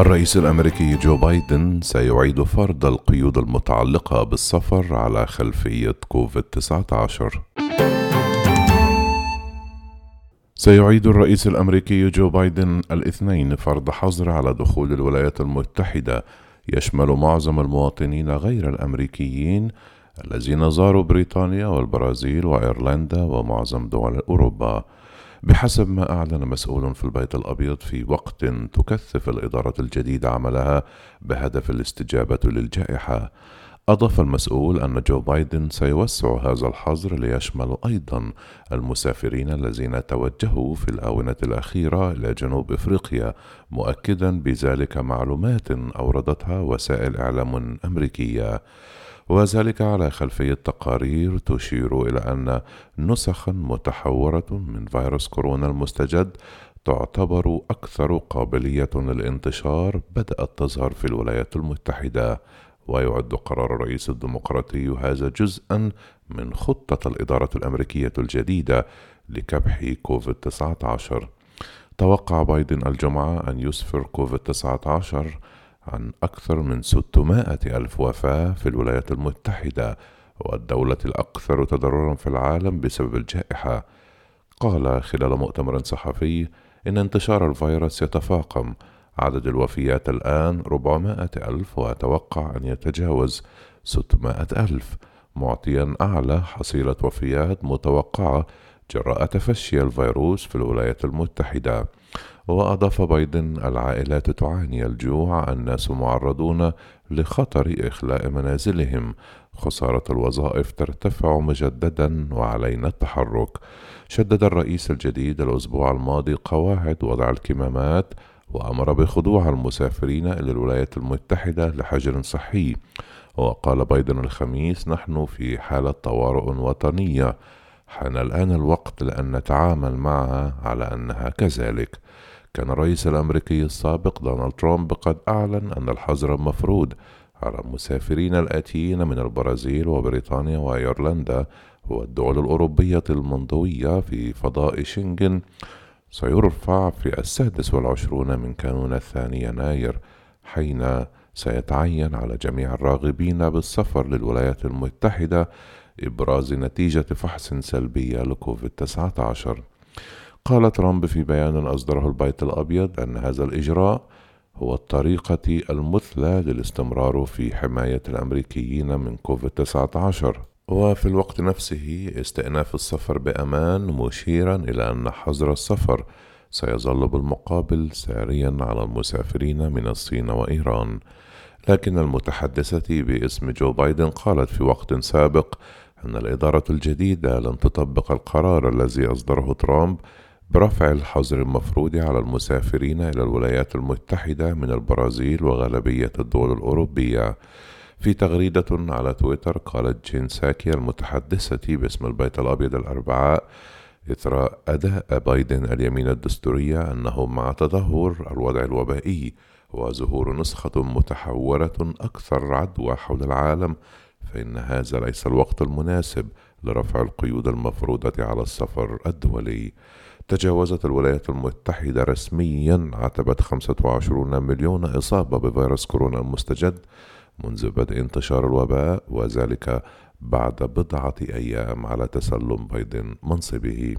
الرئيس الأمريكي جو بايدن سيعيد فرض القيود المتعلقة بالسفر على خلفية كوفيد 19 سيعيد الرئيس الأمريكي جو بايدن الاثنين فرض حظر على دخول الولايات المتحدة. يشمل معظم المواطنين غير الأمريكيين الذين زاروا بريطانيا والبرازيل وأيرلندا ومعظم دول أوروبا. بحسب ما أعلن مسؤول في البيت الأبيض في وقت تكثف الإدارة الجديدة عملها بهدف الاستجابة للجائحة. أضاف المسؤول أن جو بايدن سيوسع هذا الحظر ليشمل أيضا المسافرين الذين توجهوا في الآونة الأخيرة إلى جنوب إفريقيا مؤكدا بذلك معلومات أوردتها وسائل إعلام أمريكية. وذلك على خلفية تقارير تشير إلى أن نسخا متحورة من فيروس كورونا المستجد تعتبر أكثر قابلية للانتشار بدأت تظهر في الولايات المتحدة ويعد قرار الرئيس الديمقراطي هذا جزءا من خطة الإدارة الأمريكية الجديدة لكبح كوفيد 19 توقع بايدن الجمعة أن يسفر كوفيد 19 عن أكثر من 600 ألف وفاة في الولايات المتحدة والدولة الأكثر تضررا في العالم بسبب الجائحة. قال خلال مؤتمر صحفي إن انتشار الفيروس يتفاقم. عدد الوفيات الآن 400 ألف وأتوقع أن يتجاوز 600 ألف معطيا أعلى حصيلة وفيات متوقعة جراء تفشي الفيروس في الولايات المتحدة. وأضاف بايدن العائلات تعاني الجوع الناس معرضون لخطر إخلاء منازلهم. خسارة الوظائف ترتفع مجددا وعلينا التحرك. شدد الرئيس الجديد الأسبوع الماضي قواعد وضع الكمامات وأمر بخضوع المسافرين إلى الولايات المتحدة لحجر صحي. وقال بايدن الخميس نحن في حالة طوارئ وطنية. حان الآن الوقت لأن نتعامل معها على أنها كذلك. كان الرئيس الأمريكي السابق دونالد ترامب قد أعلن أن الحظر المفروض على المسافرين الآتيين من البرازيل وبريطانيا وأيرلندا والدول الأوروبية المنضوية في فضاء شنغن سيرفع في السادس والعشرون من كانون الثاني يناير حين سيتعين على جميع الراغبين بالسفر للولايات المتحدة إبراز نتيجة فحص سلبية لكوفيد 19 قال ترامب في بيان أصدره البيت الأبيض أن هذا الإجراء هو الطريقة المثلى للاستمرار في حماية الأمريكيين من كوفيد 19 وفي الوقت نفسه استئناف السفر بأمان مشيرا إلى أن حظر السفر سيظل بالمقابل ساريا على المسافرين من الصين وإيران. لكن المتحدثة باسم جو بايدن قالت في وقت سابق أن الإدارة الجديدة لن تطبق القرار الذي أصدره ترامب برفع الحظر المفروض على المسافرين إلى الولايات المتحدة من البرازيل وغالبية الدول الأوروبية. في تغريدة على تويتر قالت جين ساكي المتحدثة باسم البيت الأبيض الأربعاء إثر أداء بايدن اليمين الدستورية أنه مع تدهور الوضع الوبائي وظهور نسخة متحورة أكثر عدوى حول العالم فإن هذا ليس الوقت المناسب لرفع القيود المفروضة على السفر الدولي. تجاوزت الولايات المتحدة رسميا عتبة 25 مليون إصابة بفيروس كورونا المستجد منذ بدء انتشار الوباء وذلك بعد بضعة أيام على تسلم بايدن منصبه.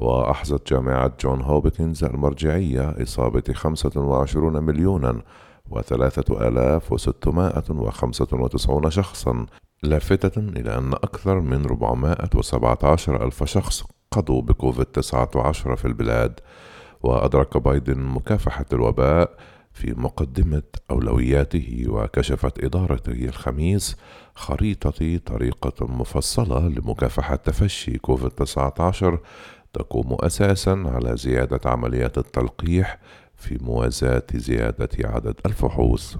وأحظت جامعة جون هوبكنز المرجعية إصابة 25 مليونا وثلاثة آلاف وستمائة وخمسة وتسعون شخصا لافتة إلى أن أكثر من 417 ألف شخص قضوا بكوفيد 19 في البلاد. وأدرك بايدن مكافحة الوباء في مقدمة أولوياته وكشفت إدارته الخميس خريطة طريقة مفصلة لمكافحة تفشي كوفيد 19 تقوم أساسا على زيادة عمليات التلقيح في موازاة زيادة عدد الفحوص.